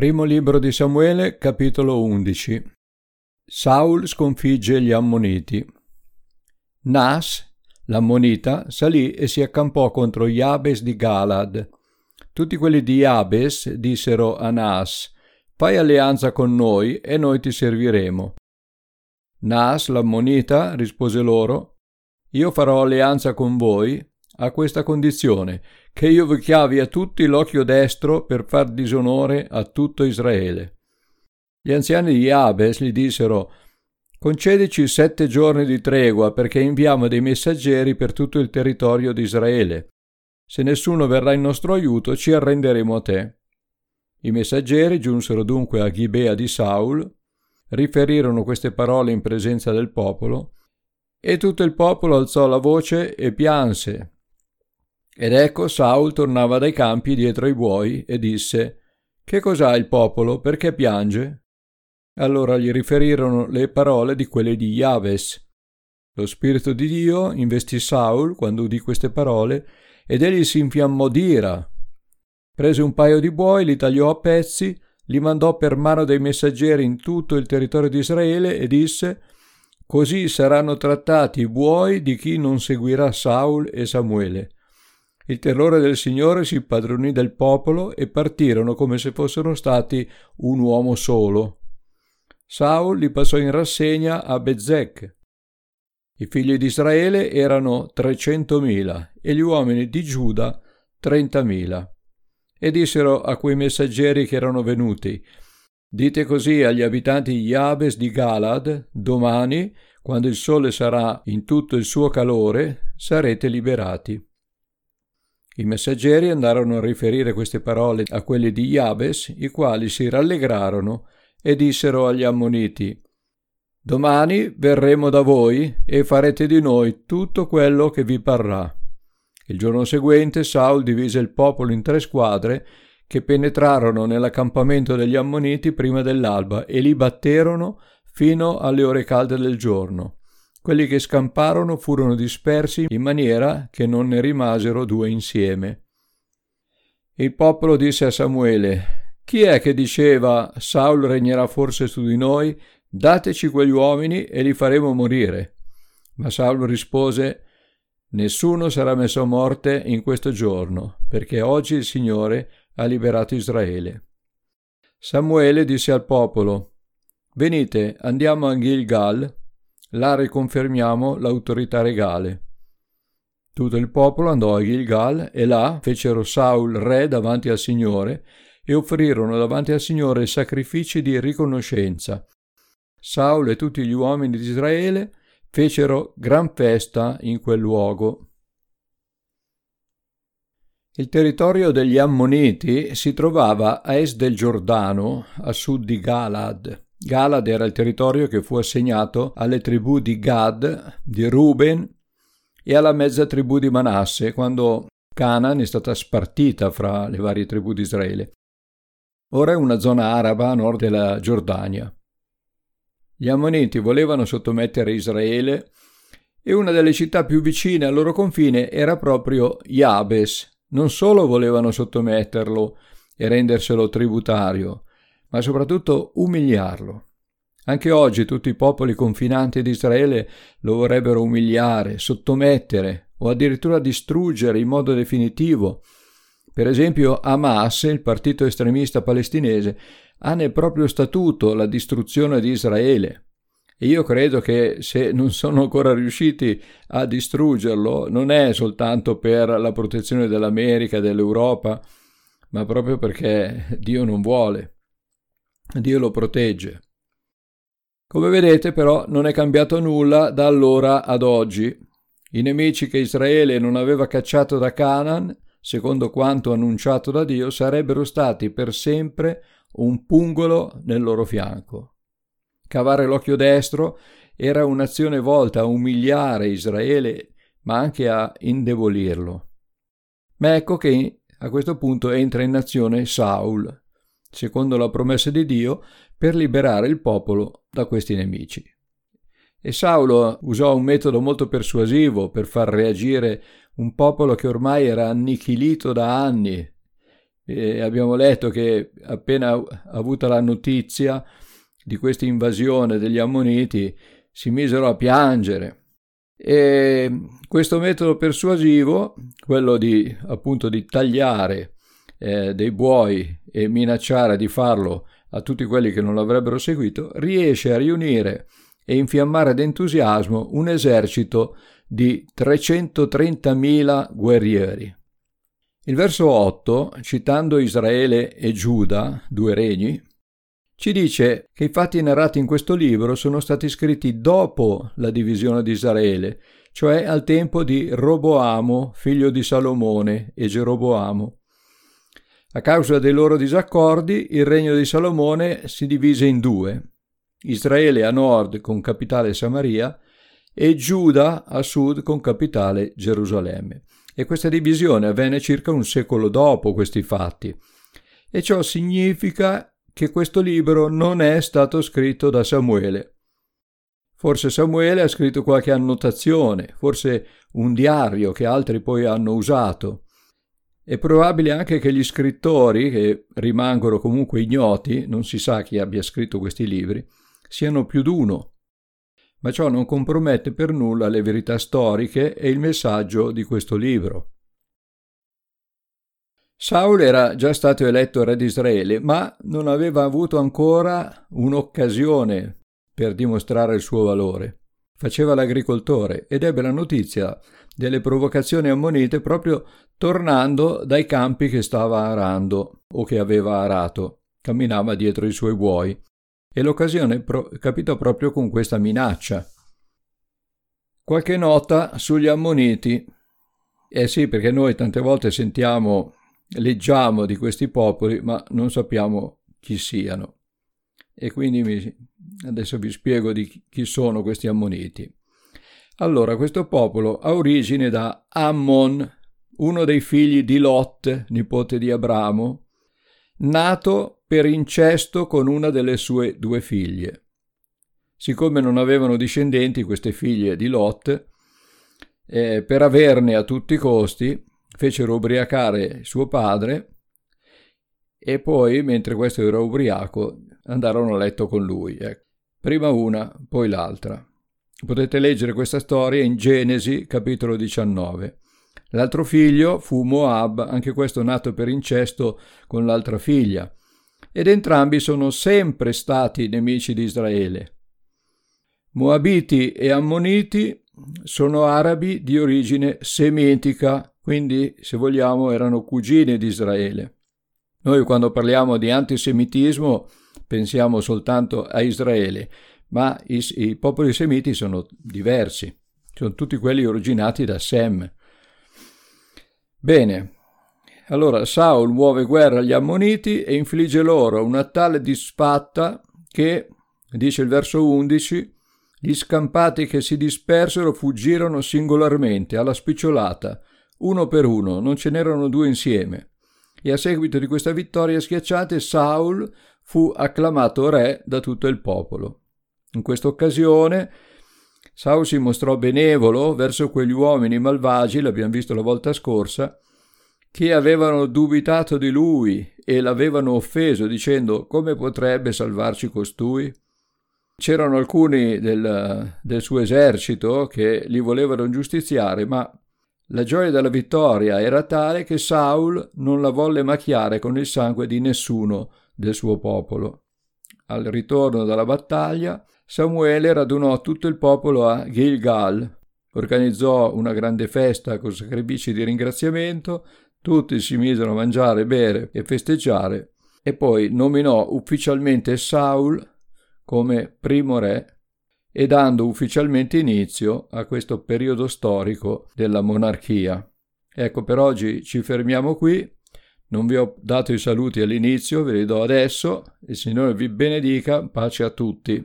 Primo libro di Samuele, capitolo 11. Saul sconfigge gli Ammoniti. Nas, l'Ammonita, salì e si accampò contro Jabes di Galad. Tutti quelli di Jabes dissero a Nas, fai alleanza con noi e noi ti serviremo. Nas, l'Ammonita, rispose loro, io farò alleanza con voi a questa condizione, che io vi chiavi a tutti l'occhio destro per far disonore a tutto Israele. Gli anziani di Abes gli dissero Concedici sette giorni di tregua perché inviamo dei messaggeri per tutto il territorio di Israele. Se nessuno verrà in nostro aiuto, ci arrenderemo a te. I messaggeri giunsero dunque a Gibea di Saul, riferirono queste parole in presenza del popolo, e tutto il popolo alzò la voce e pianse, ed ecco Saul tornava dai campi dietro ai buoi e disse Che cos'ha il popolo? Perché piange? Allora gli riferirono le parole di quelle di Yaves. Lo spirito di Dio investì Saul quando udì queste parole ed egli si infiammò d'ira. Prese un paio di buoi, li tagliò a pezzi, li mandò per mano dei messaggeri in tutto il territorio di Israele e disse Così saranno trattati i buoi di chi non seguirà Saul e Samuele. Il terrore del Signore si impadronì del popolo e partirono come se fossero stati un uomo solo. Saul li passò in rassegna a Bezek. I figli di Israele erano trecentomila e gli uomini di Giuda trentamila. E dissero a quei messaggeri che erano venuti, Dite così agli abitanti di Jabes di Galad, domani, quando il sole sarà in tutto il suo calore, sarete liberati. I messaggeri andarono a riferire queste parole a quelli di Jabes, i quali si rallegrarono e dissero agli ammoniti Domani verremo da voi e farete di noi tutto quello che vi parrà. Il giorno seguente Saul divise il popolo in tre squadre che penetrarono nell'accampamento degli ammoniti prima dell'alba e li batterono fino alle ore calde del giorno. Quelli che scamparono furono dispersi in maniera che non ne rimasero due insieme. Il popolo disse a Samuele, Chi è che diceva Saul regnerà forse su di noi? Dateci quegli uomini e li faremo morire. Ma Saul rispose, Nessuno sarà messo a morte in questo giorno, perché oggi il Signore ha liberato Israele. Samuele disse al popolo, Venite, andiamo a Gilgal, Là riconfermiamo l'autorità regale. Tutto il popolo andò a Gilgal e là fecero Saul re davanti al Signore e offrirono davanti al Signore sacrifici di riconoscenza. Saul e tutti gli uomini di Israele fecero gran festa in quel luogo. Il territorio degli Ammoniti si trovava a est del Giordano, a sud di Galad. Galad era il territorio che fu assegnato alle tribù di Gad, di Ruben e alla mezza tribù di Manasse quando Canaan è stata spartita fra le varie tribù di Israele. Ora è una zona araba a nord della Giordania. Gli Ammoniti volevano sottomettere Israele e una delle città più vicine al loro confine era proprio Jabes. Non solo volevano sottometterlo e renderselo tributario, ma soprattutto umiliarlo. Anche oggi tutti i popoli confinanti di Israele lo vorrebbero umiliare, sottomettere o addirittura distruggere in modo definitivo. Per esempio Hamas, il partito estremista palestinese, ha nel proprio statuto la distruzione di Israele. E io credo che se non sono ancora riusciti a distruggerlo, non è soltanto per la protezione dell'America, dell'Europa, ma proprio perché Dio non vuole. Dio lo protegge. Come vedete però non è cambiato nulla da allora ad oggi. I nemici che Israele non aveva cacciato da Canaan, secondo quanto annunciato da Dio, sarebbero stati per sempre un pungolo nel loro fianco. Cavare l'occhio destro era un'azione volta a umiliare Israele, ma anche a indebolirlo. Ma ecco che a questo punto entra in azione Saul, secondo la promessa di Dio, per liberare il popolo da questi nemici. E Saulo usò un metodo molto persuasivo per far reagire un popolo che ormai era annichilito da anni. E abbiamo letto che appena avuta la notizia di questa invasione degli Ammoniti si misero a piangere. E questo metodo persuasivo, quello di appunto di tagliare eh, dei buoi e minacciare di farlo a tutti quelli che non l'avrebbero seguito, riesce a riunire e infiammare d'entusiasmo un esercito di 330.000 guerrieri. Il verso 8, citando Israele e Giuda, due regni, ci dice che i fatti narrati in questo libro sono stati scritti dopo la divisione di Israele, cioè al tempo di Roboamo, figlio di Salomone, e Geroboamo. A causa dei loro disaccordi, il regno di Salomone si divise in due. Israele a nord con capitale Samaria e Giuda a sud con capitale Gerusalemme. E questa divisione avvenne circa un secolo dopo questi fatti. E ciò significa che questo libro non è stato scritto da Samuele. Forse Samuele ha scritto qualche annotazione, forse un diario che altri poi hanno usato, è probabile anche che gli scrittori, che rimangono comunque ignoti, non si sa chi abbia scritto questi libri, siano più d'uno. Ma ciò non compromette per nulla le verità storiche e il messaggio di questo libro. Saul era già stato eletto re di Israele, ma non aveva avuto ancora un'occasione per dimostrare il suo valore faceva l'agricoltore ed ebbe la notizia delle provocazioni ammonite proprio tornando dai campi che stava arando o che aveva arato. Camminava dietro i suoi buoi e l'occasione pro- capitò proprio con questa minaccia. Qualche nota sugli ammoniti. Eh sì, perché noi tante volte sentiamo, leggiamo di questi popoli, ma non sappiamo chi siano. E quindi mi, Adesso vi spiego di chi sono questi ammoniti. Allora, questo popolo ha origine da Ammon, uno dei figli di Lot, nipote di Abramo, nato per incesto con una delle sue due figlie. Siccome non avevano discendenti queste figlie di Lot, eh, per averne a tutti i costi, fecero ubriacare suo padre e poi, mentre questo era ubriaco, andarono a letto con lui. Ecco. Prima una, poi l'altra. Potete leggere questa storia in Genesi, capitolo 19. L'altro figlio fu Moab, anche questo nato per incesto con l'altra figlia, ed entrambi sono sempre stati nemici di Israele. Moabiti e Ammoniti sono arabi di origine semitica, quindi se vogliamo erano cugini di Israele. Noi quando parliamo di antisemitismo pensiamo soltanto a Israele, ma i, i popoli semiti sono diversi, sono tutti quelli originati da Sem. Bene, allora Saul muove guerra agli Ammoniti e infligge loro una tale disfatta che, dice il verso 11, gli scampati che si dispersero fuggirono singolarmente, alla spicciolata, uno per uno, non ce n'erano due insieme. E a seguito di questa vittoria schiacciata, Saul fu acclamato re da tutto il popolo. In questa occasione Saul si mostrò benevolo verso quegli uomini malvagi, l'abbiamo visto la volta scorsa, che avevano dubitato di lui e l'avevano offeso dicendo come potrebbe salvarci costui? C'erano alcuni del, del suo esercito che li volevano giustiziare, ma la gioia della vittoria era tale che Saul non la volle macchiare con il sangue di nessuno del suo popolo. Al ritorno dalla battaglia, Samuele radunò tutto il popolo a Gilgal, organizzò una grande festa con sacrifici di ringraziamento, tutti si misero a mangiare, bere e festeggiare, e poi nominò ufficialmente Saul come primo re e dando ufficialmente inizio a questo periodo storico della monarchia. Ecco, per oggi ci fermiamo qui. Non vi ho dato i saluti all'inizio, ve li do adesso. Il Signore vi benedica, pace a tutti.